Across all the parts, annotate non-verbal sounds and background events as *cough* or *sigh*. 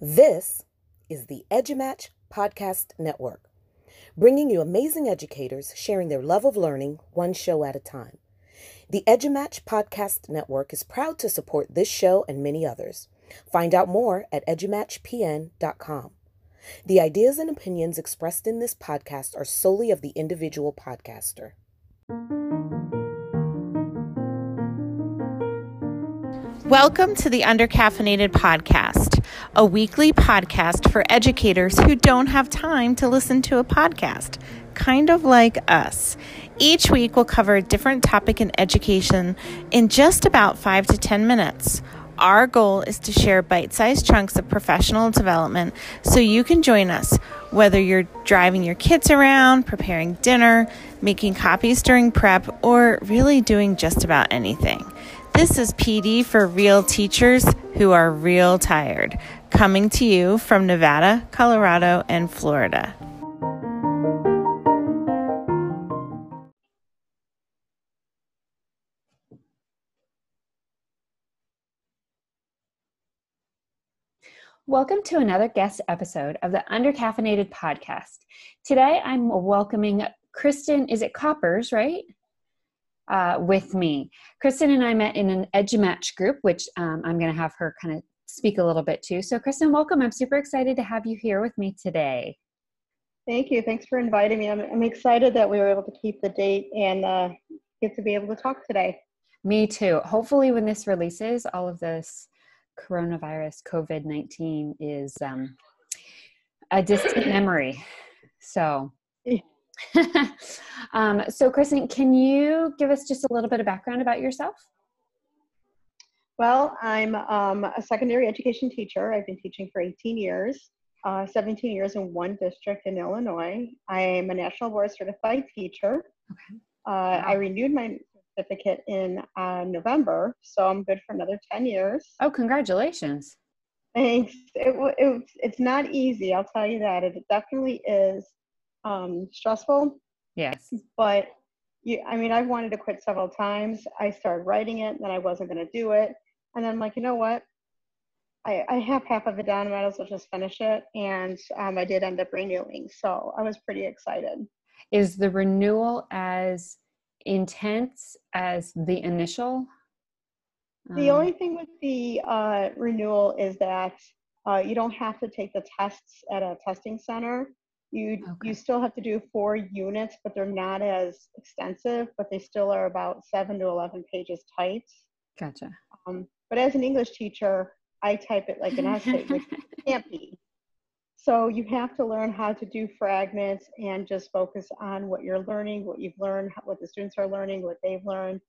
This is the EduMatch Podcast Network, bringing you amazing educators sharing their love of learning one show at a time. The EduMatch Podcast Network is proud to support this show and many others. Find out more at edumatchpn.com. The ideas and opinions expressed in this podcast are solely of the individual podcaster. Welcome to the Undercaffeinated Podcast, a weekly podcast for educators who don't have time to listen to a podcast, kind of like us. Each week, we'll cover a different topic in education in just about five to 10 minutes. Our goal is to share bite sized chunks of professional development so you can join us, whether you're driving your kids around, preparing dinner, making copies during prep, or really doing just about anything. This is PD for real teachers who are real tired, coming to you from Nevada, Colorado, and Florida. Welcome to another guest episode of the Undercaffeinated Podcast. Today I'm welcoming Kristen, is it Koppers, right? Uh, with me. Kristen and I met in an EduMatch group, which um, I'm going to have her kind of speak a little bit to. So, Kristen, welcome. I'm super excited to have you here with me today. Thank you. Thanks for inviting me. I'm, I'm excited that we were able to keep the date and uh, get to be able to talk today. Me too. Hopefully, when this releases, all of this coronavirus, COVID 19 is um, a distant memory. So, *laughs* um, so, Kristen, can you give us just a little bit of background about yourself? Well, I'm um, a secondary education teacher. I've been teaching for 18 years, uh, 17 years in one district in Illinois. I am a national board certified teacher. Okay. Uh, wow. I renewed my certificate in uh, November, so I'm good for another 10 years. Oh, congratulations. Thanks. It, it, it's not easy, I'll tell you that. It definitely is um, stressful. Yes. But you, I mean, I've wanted to quit several times. I started writing it, then I wasn't going to do it. And then I'm like, you know what? I, I have half of it done. I might as well just finish it. And um, I did end up renewing. So I was pretty excited. Is the renewal as intense as the initial? The um, only thing with the uh, renewal is that uh, you don't have to take the tests at a testing center. You okay. you still have to do four units, but they're not as extensive, but they still are about seven to eleven pages tight. Gotcha. Um, but as an English teacher, I type it like an essay, which *laughs* can't be. So you have to learn how to do fragments and just focus on what you're learning, what you've learned, what the students are learning, what they've learned.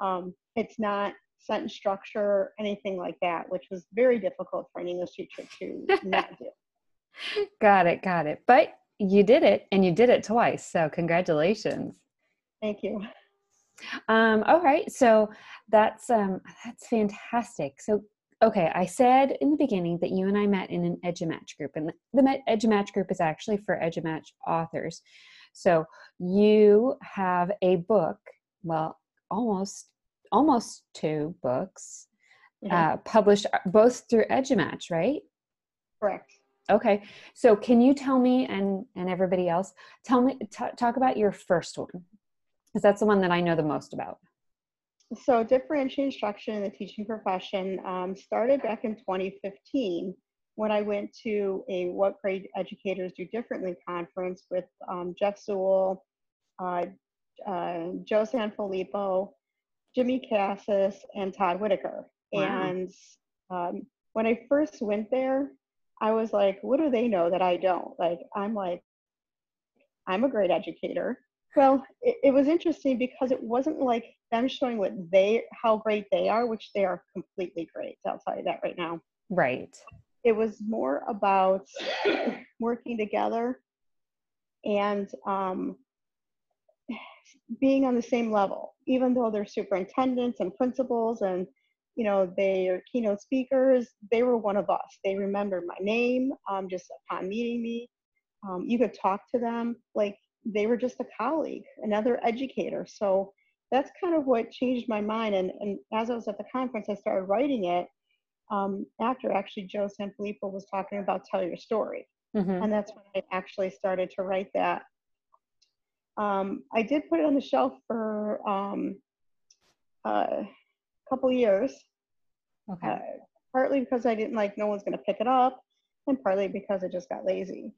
Um, it's not sentence structure, anything like that, which was very difficult for an English teacher to *laughs* not do. Got it, got it. But you did it and you did it twice. So congratulations. Thank you. Um, all right. So that's um, that's fantastic. So okay, I said in the beginning that you and I met in an EduMatch group, and the EduMatch group is actually for EduMatch authors. So you have a book, well, almost almost two books, mm-hmm. uh, published uh, both through EduMatch, right? Correct. Okay. So can you tell me and and everybody else tell me t- talk about your first one because that's the one that I know the most about. So differentiating instruction in the teaching profession um, started back in 2015 when I went to a What Great Educators Do Differently conference with um, Jeff Zoul, uh, uh, Joe Sanfelippo, Jimmy Casas, and Todd Whitaker. Wow. And um, when I first went there, I was like, what do they know that I don't? Like, I'm like, I'm a great educator. Well, it, it, was interesting because it wasn't like them showing what they, how great they are, which they are completely great. I'll tell you that right now. Right. It was more about working together and um, being on the same level, even though they're superintendents and principals and you know, they are keynote speakers. They were one of us. They remembered my name um, just upon meeting me. Um, you could talk to them like they were just a colleague, another educator. So that's kind of what changed my mind. And, and as I was at the conference, I started writing it. um, actor, actually, Joe Sanfelippo, was talking about Tell Your Story. Mm-hmm. And that's when I actually started to write that. Um, I did put it on the shelf for um, a couple years, Okay. uh, partly because I didn't like no one's going to pick it up, and partly because I just got lazy.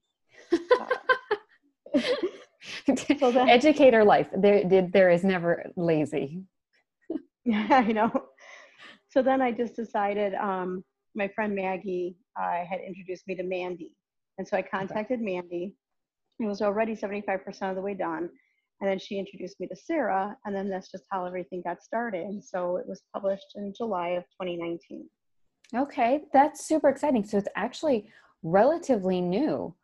Uh, *laughs* so Educator life. There, there there is never lazy. Yeah, *laughs* I know. So then I just decided, um, my friend Maggie uh, had introduced me to Mandy. And so I contacted Mandy. It was already 75% of the way done. And then she introduced me to Sarah. And then that's just how everything got started. And so it was published in July of 2019. Okay, that's super exciting. So it's actually relatively new.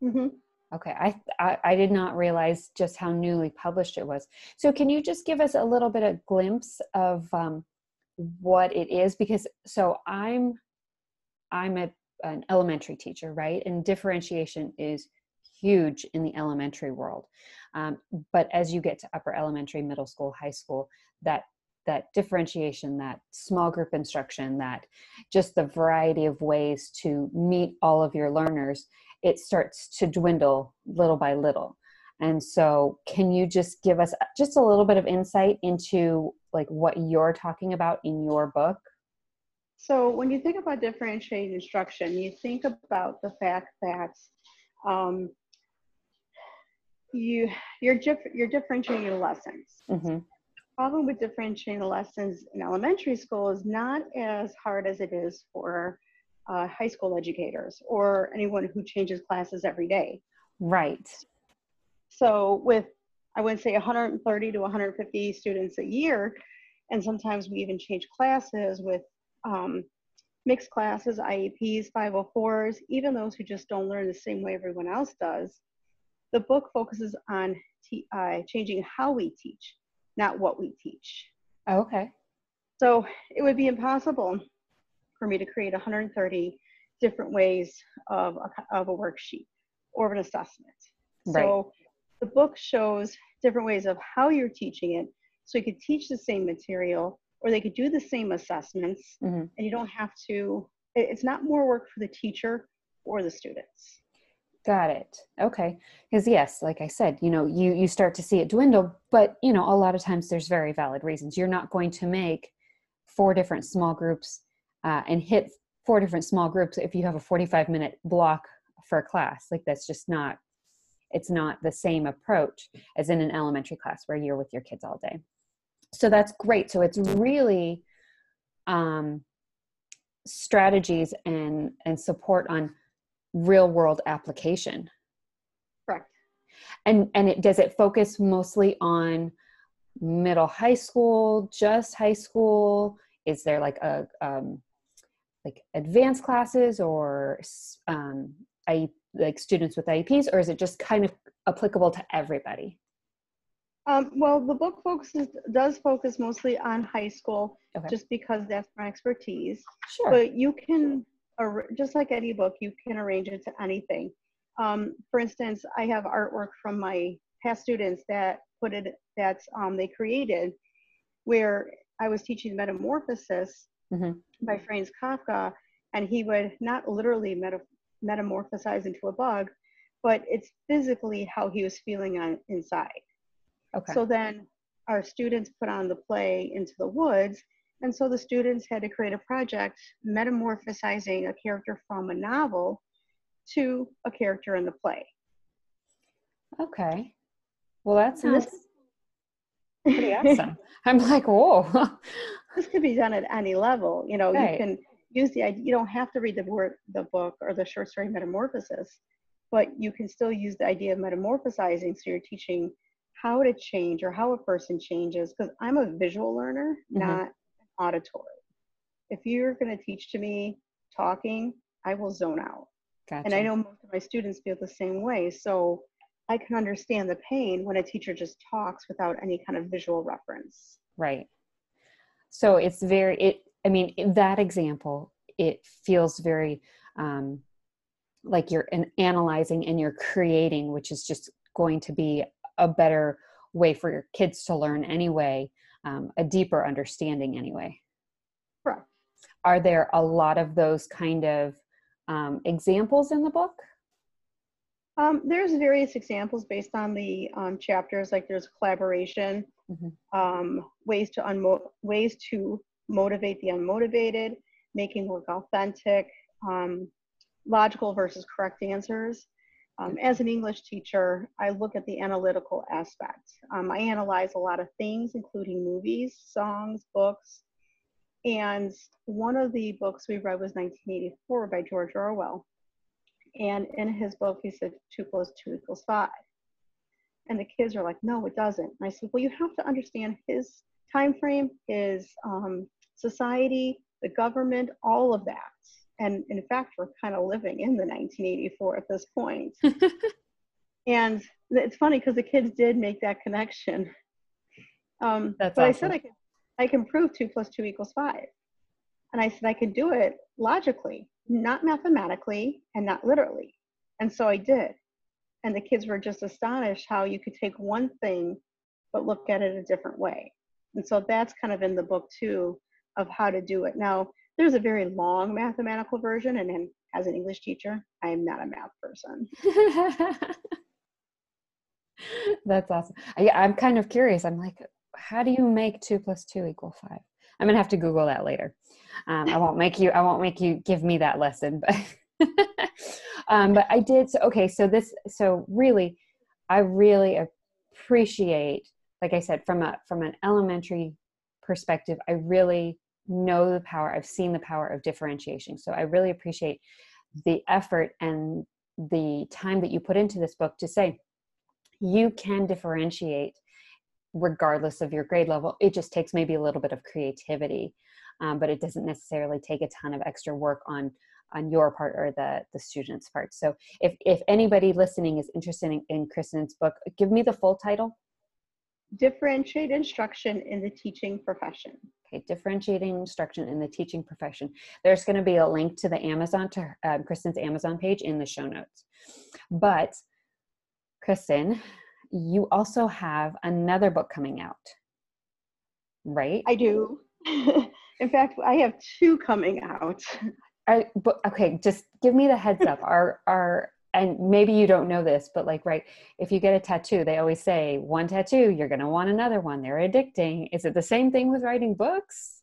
hmm Okay, I, I I did not realize just how newly published it was. So can you just give us a little bit of glimpse of um, what it is? Because so I'm I'm a, an elementary teacher, right? And differentiation is huge in the elementary world. Um, but as you get to upper elementary, middle school, high school, that that differentiation, that small group instruction, that just the variety of ways to meet all of your learners it starts to dwindle little by little and so can you just give us just a little bit of insight into like what you're talking about in your book So when you think about differentiated instruction, you think about the fact that um, you you're diff- you're differentiating your lessons. mm-hmm. problem with differentiating the lessons in elementary school is not as hard as it is for uh, high school educators or anyone who changes classes every day. right So with, I would say 130 to 150 students a year, and sometimes we even change classes with um, mixed classes, IEPs, 504s, even those who just don't learn the same way everyone else does. The book focuses on te- uh, changing how we teach, not what we teach. okay So it would be impossible for me to create 130 different ways of a, of a worksheet or of an assessment. Right. So the book shows different ways of how you're teaching it. So you could teach the same material or they could do the same assessments Mhm. and you don't have to, it's not more work for the teacher or the students. Got it. Okay. Because yes like i said you know you you start to see it dwindle but you know a lot of times there's very valid reasons. You're not going to make four different small groups uh, and hit four different small groups if you have a 45 minute block for a class. Like that's just not it's not the same approach as in an elementary class where you're with your kids all day. So that's great. So it's really um, strategies and and support on real world application Correct. and and it does it focus mostly on middle high school just high school is there like a um, like advanced classes or um, I, like students with IEPs or is it just kind of applicable to everybody Um, well, the book focuses, does focus mostly on high school Okay. just because that's my expertise. sure But you can, ar- just like any book, you can arrange it to anything. Um, for instance, I have artwork from my past students that put it, that um, they created where I was teaching metamorphosis Mhm. by Franz Kafka, and he would not literally meta- metamorphosize into a bug, but it's physically how he was feeling on inside. okay So then our students put on the play Into the Woods. And so the students had to create a project metamorphosizing a character from a novel to a character in the play. okay well that sounds this- pretty *laughs* awesome i'm like whoa *laughs* this could be done at any level. You know, Right. you can use the idea, you don't have to read the word, the book or the short story Metamorphosis, but you can still use the idea of metamorphosizing. So you're teaching how to change or how a person changes. Because I'm a visual learner, Mhm. not auditory. If you're going to teach to me talking, I will zone out. gotcha. And I know most of my students feel the same way. So I can understand the pain when a teacher just talks without any kind of visual reference. right so it's very it i mean in that example it feels very um like you're an analyzing and you're creating which is just going to be a better way for your kids to learn anyway um, a deeper understanding anyway Correct. are there a lot of those kind of um, examples in the book um, there's various examples based on the um, chapters like there's collaboration mm-hmm. um, ways to unmo- ways to motivate the unmotivated making work authentic um, logical versus correct answers um, as an English teacher, I look at the analytical aspect. Um, I analyze a lot of things, including movies, songs, books. And one of the books we read was 1984 by George Orwell. And in his book, he said 2 plus 2 equals 5. And the kids are like, no, it doesn't. And I said, well, you have to understand his time frame, his um, society, the government, all of that and in fact we're kind of living in the 1984 at this point. *laughs* and it's funny because the kids did make that connection. Um, That's but awesome. i said i can i can prove 2 plus 2 equals 5 and i said i could do it logically not mathematically and not literally. And so i did. And the kids were just astonished how you could take one thing but look at it a different way. And so that's kind of in the book too of how to do it. Now there's a very long mathematical version, and then as an English teacher, I am not a math person. *laughs* That's awesome. I, I'm kind of curious. I'm like, how do you make two plus two equal five? I'm gonna have to Google that later. Um, I won't make you. I won't make you give me that lesson, but *laughs* um, but I did. So, okay, so this. So really, I really appreciate, like I said, from a from an elementary perspective, I really know the power i've seen the power of differentiation. So i really appreciate the effort and the time that you put into this book to say you can differentiate regardless of your grade level. It just takes maybe a little bit of creativity um, but it doesn't necessarily take a ton of extra work on on your part or the the student's part. So if if anybody listening is interested in, in kristen's book give me the full title. Differentiate instruction in the teaching profession Okay, differentiating instruction in the teaching profession. There's going to be a link to the Amazon, to um, Kristen's Amazon page in the show notes. But, Kristen, you also have another book coming out, right? I do. *laughs* in fact, I have two coming out. Are, but, okay, just give me the heads up. *laughs* Are are and maybe you don't know this, but like, right, if you get a tattoo, they always say one tattoo, you're going to want another one. They're addicting. Is it the same thing with writing books?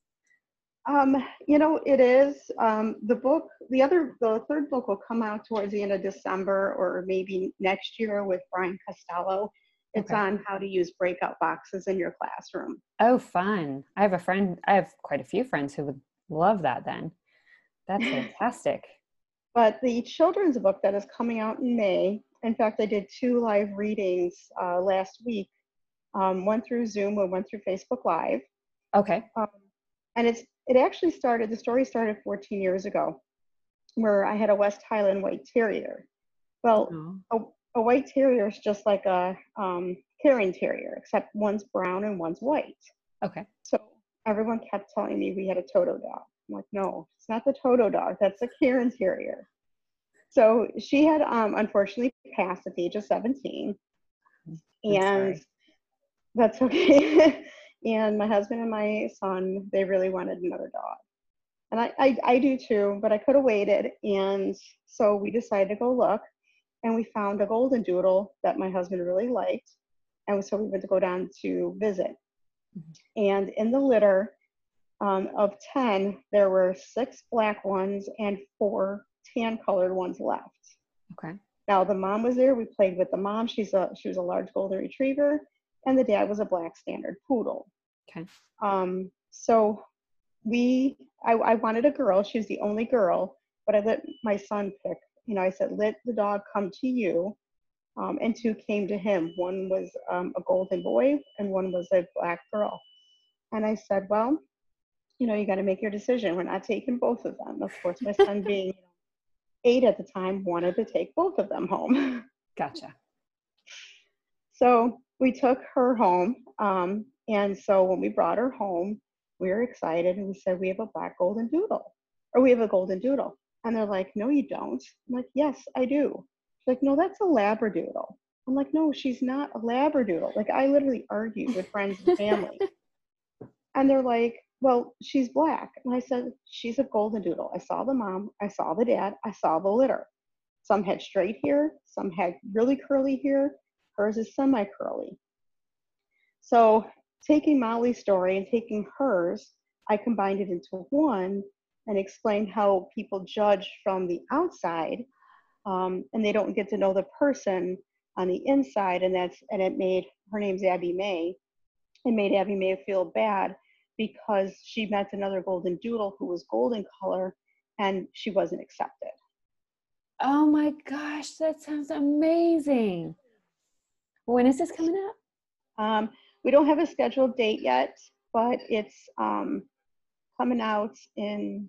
Um, you know, it is. Um, the book, the other, the third book will come out towards the end of December or maybe next year with Brian Costello. It's okay. on how to use breakout boxes in your classroom. Oh, fun. I have a friend, I have quite a few friends who would love that then. That's *laughs* fantastic. But the children's book that is coming out in May, in fact, I did two live readings uh, last week, um, one through Zoom and one through Facebook Live. Okay. Um, and it's it actually started, the story started 14 years ago, where I had a West Highland White Terrier. Well, oh. a, a, White Terrier is just like a um, Cairn Terrier, except one's brown and one's white. Okay. So everyone kept telling me we had a Toto dog. I'm like, no, it's not the Toto dog. That's the Cairn Terrier. So she had um, unfortunately passed at the age of 17. I'm and sorry. that's okay. *laughs* and my husband and my son, they really wanted another dog. And I, I, I do too, but I could have waited. And so we decided to go look and we found a golden doodle that my husband really liked. And so we went to go down to visit. Mm-hmm. And in the litter, um, of 10, there were six black ones and four tan colored ones left. Okay. Now the mom was there. We played with the mom. She's a she was a large golden retriever, and the dad was a black standard poodle. Okay. Um. So we I, I wanted a girl. She was the only girl, but I let my son pick. You know, I said let the dog come to you. Um, and two came to him. One was um, a golden boy, and one was a black girl. And I said, well, you know, you got to make your decision. We're not taking both of them. Of course, my son *laughs* being eight at the time wanted to take both of them home. Gotcha. *laughs* so we took her home. Um, and so when we brought her home, we were excited and we said, We have a black golden doodle, or we have a golden doodle. And they're like, No, you don't. I'm like, Yes, I do. She's like, No, that's a Labradoodle. I'm like, No, she's not a Labradoodle. Like, I literally argued with friends and family. *laughs* and they're like, well, she's black. And I said, she's a golden doodle. I saw the mom, I saw the dad, I saw the litter. Some had straight hair, some had really curly hair. Hers is semi curly. So, taking Molly's story and taking hers, I combined it into one and explained how people judge from the outside um, and they don't get to know the person on the inside. And that's, and it made her name's Abby May. It made Abby May feel bad because she met another golden doodle who was golden color and she wasn't accepted. Oh my gosh, that sounds amazing. When is this coming out? Um, we don't have a scheduled date yet, but it's um, coming out in,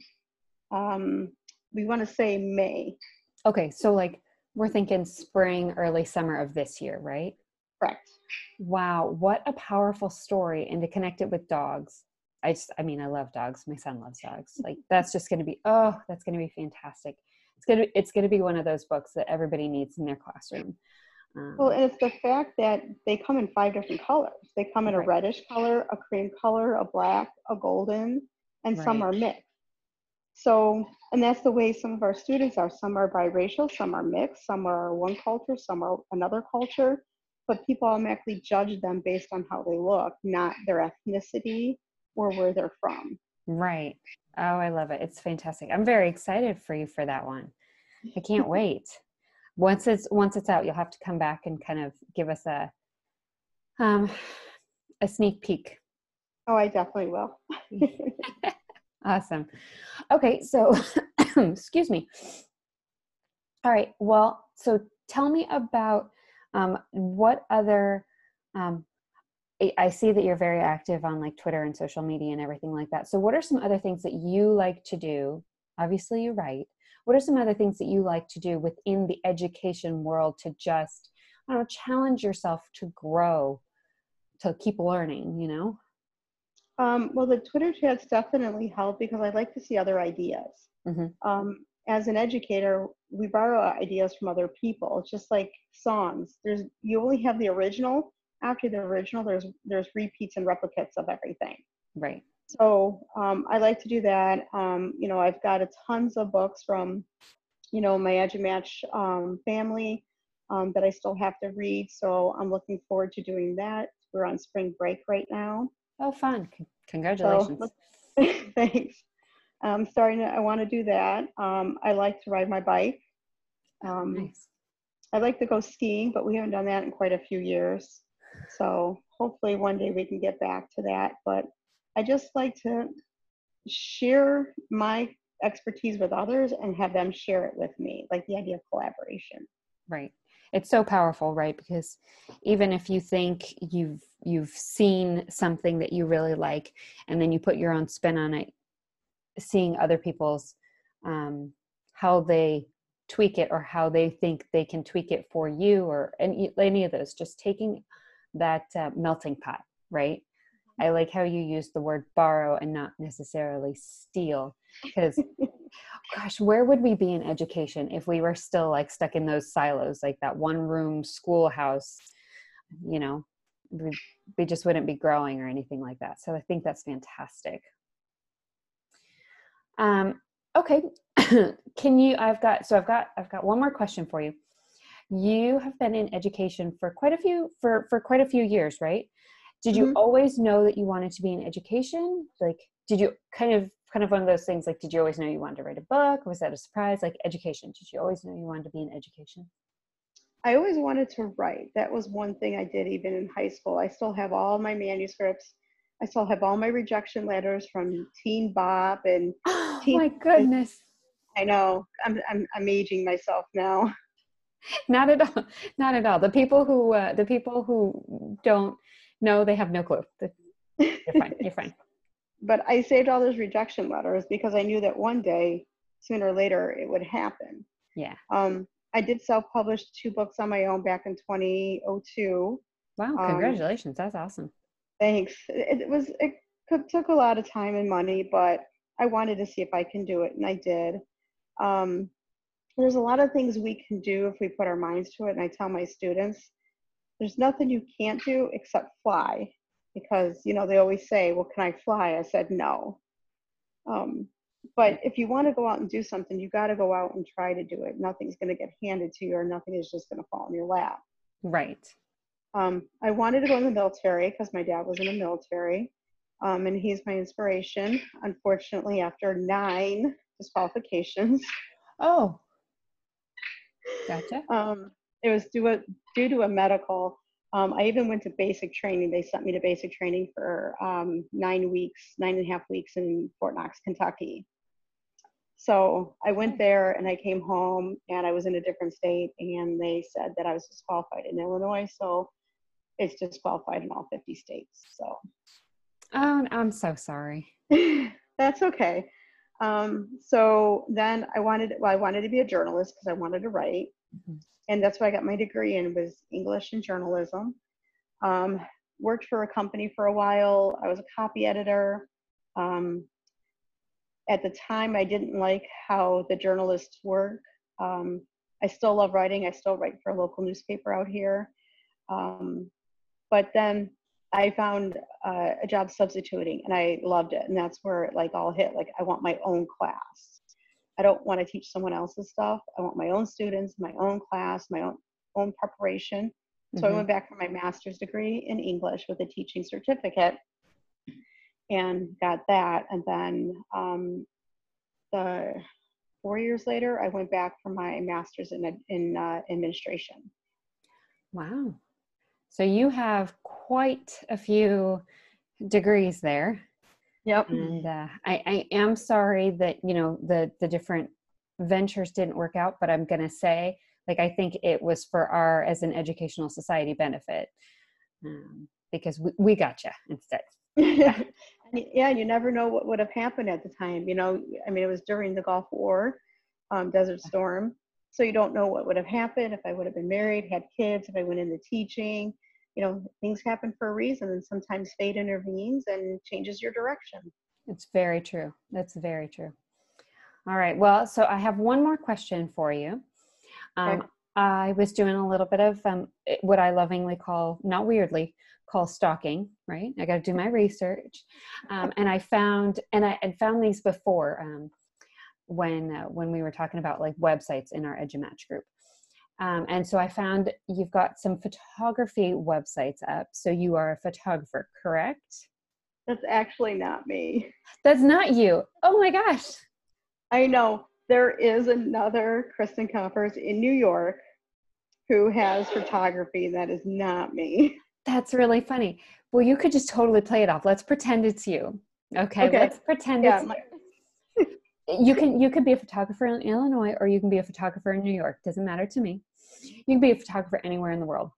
um, we want to say May. Okay, so like we're thinking spring, early summer of this year, right? Correct. Wow, what a powerful story and to connect it with dogs. I just, I mean, I love dogs. My son loves dogs. Like that's just going to be, oh, that's going to be fantastic. It's going to, it's going to be one of those books that everybody needs in their classroom. Um, well, and it's the fact that they come in five different colors. They come in right. a reddish color, a cream color, a black, a golden, and right. some are mixed. So, and that's the way some of our students are. Some are biracial, some are mixed, some are one culture, some are another culture. But people automatically judge them based on how they look, not their ethnicity or where they're from. Right. Oh, I love it. It's fantastic. I'm very excited for you for that one. I can't *laughs* wait. Once it's once it's out, you'll have to come back and kind of give us a um a sneak peek. Oh, I definitely will. *laughs* *laughs* awesome. Okay, so *coughs* excuse me. All right. Well, so tell me about um, what other um, I see that you're very active on like Twitter and social media and everything like that. So, what are some other things that you like to do? Obviously, you write. What are some other things that you like to do within the education world to just, I don't know, challenge yourself to grow, to keep learning, you know? Um, well, the Twitter chats definitely help because I like to see other ideas. Mm-hmm. Um, as an educator, we borrow ideas from other people. It's just like songs. There's you only have the original, after the original there's there's repeats and replicates of everything. Right. So um, i like to do that. Um, you know i've got a tons of books from you know my EduMatch um, family um, that i still have to read. So i'm looking forward to doing that. We're on spring break right now. Oh fun. Congratulations. so, *laughs* thanks. I'm starting to i want to do that. Um, i like to ride my bike. Um, nice. i like to go skiing but we haven't done that in quite a few years so hopefully one day we can get back to that. But I just like to share my expertise with others and have them share it with me, like the idea of collaboration. Right. It's so powerful, right? Because even if you think you've you've seen something that you really like and then you put your own spin on it, seeing other people's um, how they tweak it or how they think they can tweak it for you or any, any of those just taking that uh, melting pot, right? Mm-hmm. I like how you use the word borrow and not necessarily steal because *laughs* gosh, where would we be in education if we were still like stuck in those silos, like that one room schoolhouse, you know, we, we just wouldn't be growing or anything like that. So I think that's fantastic. Um, okay. *coughs* Can you, I've got, so I've got, I've got one more question for you you have been in education for quite a few for for quite a few years right? Did you mm-hmm. always know that you wanted to be in education? Like did you kind of kind of one of those things like did you always know you wanted to write a book? Was that a surprise? Like education did you always know you wanted to be in education? I always wanted to write. That was one thing i did even in high school. I still have all my manuscripts. I still have all my rejection letters from teen bob and *gasps* oh teen- my goodness. I know. I'm i'm, I'm aging myself now *laughs* *laughs* not at all. Not at all. The people who uh, the people who don't know they have no clue. You're fine. You're fine. *laughs* But i saved all those rejection letters because i knew that one day sooner or later it would happen. Yeah. Um i did self-publish two books on my own back in 2002 wow um, congratulations. Um, that's awesome. thanks. It, it was it took a lot of time and money but i wanted to see if i can do it and i did. Um there's a lot of things we can do if we put our minds to it. And I tell my students, there's nothing you can't do except fly. because you know they always say, "Well, can I fly?" I said no. Um, but if you want to go out and do something, you got to go out and try to do it. Nothing's going to get handed to you, or nothing is just going to fall in your lap. Right. Um, I wanted to go in the military because my dad was in the military, um, and he's my inspiration. Unfortunately, after nine disqualifications, Oh. Gotcha. um, it was due, a, due to a medical. Um, I even went to basic training. They sent me to basic training for um, nine weeks, nine and a half weeks in Fort Knox, Kentucky. So I went there and I came home and I was in a different state and they said that I was disqualified in Illinois. So it's disqualified in all 50 states. So Oh, I'm so sorry. *laughs* that's okay. Um, so then I wanted, well, I wanted to be a journalist because I wanted to write, Mhm. and that's what I got my degree in was English and journalism. Um, worked for a company for a while. I was a copy editor. Um, at the time, I didn't like how the journalists work. Um, I still love writing. I still write for a local newspaper out here. Um, but then I found uh, a job substituting and I loved it. And that's where it like all hit. Like I want my own class. I don't want to teach someone else's stuff. I want my own students, my own class, my own own preparation. So I Mhm. went back for my master's degree in English with a teaching certificate and got that. And then um, the four years later, I went back for my master's in, in uh, administration. Wow. So you have quite a few degrees there. Yep. and uh, I, I am sorry that you know the the different ventures didn't work out but i'm going to say like i think it was for our as an educational society benefit um, because we, we got you instead *laughs* And yeah, you never know what would have happened at the time. You know, I mean, it was during the Gulf War, um, Desert Storm. So you don't know what would have happened if I would have been married, had kids, if I went into teaching. You know, things happen for a reason, and sometimes fate intervenes and changes your direction. it's very true that's very true all right well so i have one more question for you um, Okay. i was doing a little bit of um, what i lovingly call not weirdly call stalking right i got to do my research um, and i found and i had found these before um, when uh, when we were talking about like websites in our edumatch group um, and so i found you've got some photography websites up so you are a photographer correct That's actually not me. that's not you oh my gosh I know there is another Kristen Koppers in New York who has photography that is not me. That's really funny. Well, you could just totally play it off. Let's pretend it's you. Okay, Okay. let's pretend Yeah, it's my- *laughs* you can you could be a photographer in Illinois or you can be a photographer in New York. Doesn't matter to me. You can be a photographer anywhere in the world.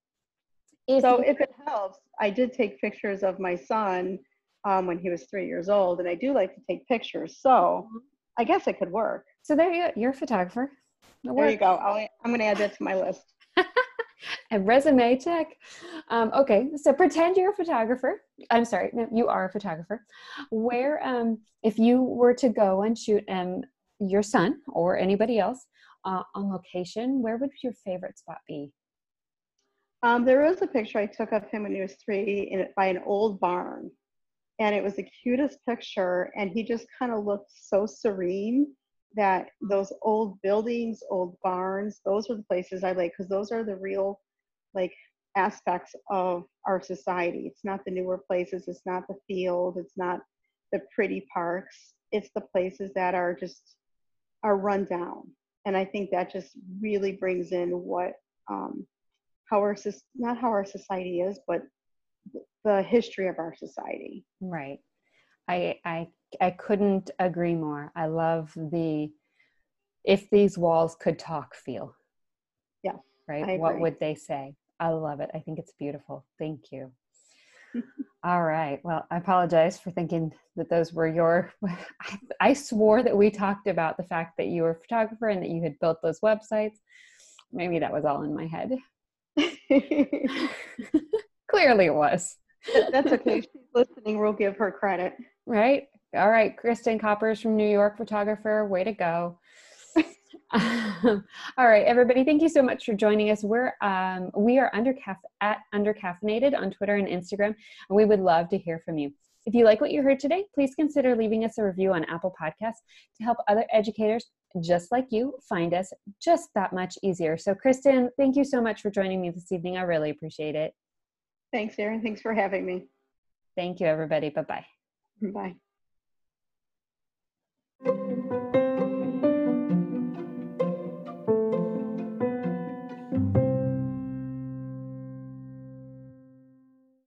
If so if it helps, I did take pictures of my son um, when he was three years old, and I do like to take pictures. So I guess it could work. so there you go. You're a photographer. There you go. I'll, I'm going to add that to my list. A resume check. Um, okay, so pretend you're a photographer. I'm sorry, no, you are a photographer. Where, um, if you were to go and shoot um, your son or anybody else uh, on location, where would your favorite spot be? Um, was a picture I took of him when he was three in, by an old barn. And it was the cutest picture. And he just kind of looked so serene that those old buildings, old barns, those were the places I like because those are the real like aspects of our society. It's not the newer places, it's not the field, it's not the pretty parks. It's the places that are just are run down. And I think that just really brings in what um, how our not how our society is, but the history of our society. Right. I I I couldn't agree more. I love the if these walls could talk feel. Yeah, Right? What would they say? I love it. I think it's beautiful. Thank you. *laughs* All right. Well, I apologize for thinking that those were your. *laughs* I, I swore that we talked about the fact that you were a photographer and that you had built those websites. Maybe that was all in my head. *laughs* Clearly it was. That's okay. She's listening. We'll give her credit. Right? All right, Kristen Koppers from New York, photographer. Way to go. *laughs* all right, everybody. Thank you so much for joining us. We're um, we are undercaf- at undercaffeinated on Twitter and Instagram, and we would love to hear from you. If you like what you heard today, please consider leaving us a review on Apple Podcasts to help other educators just like you find us just that much easier. So, Kristen, thank you so much for joining me this evening. I really appreciate it. Thanks, Erin. Thanks for having me. Thank you, everybody. Bye bye. Bye.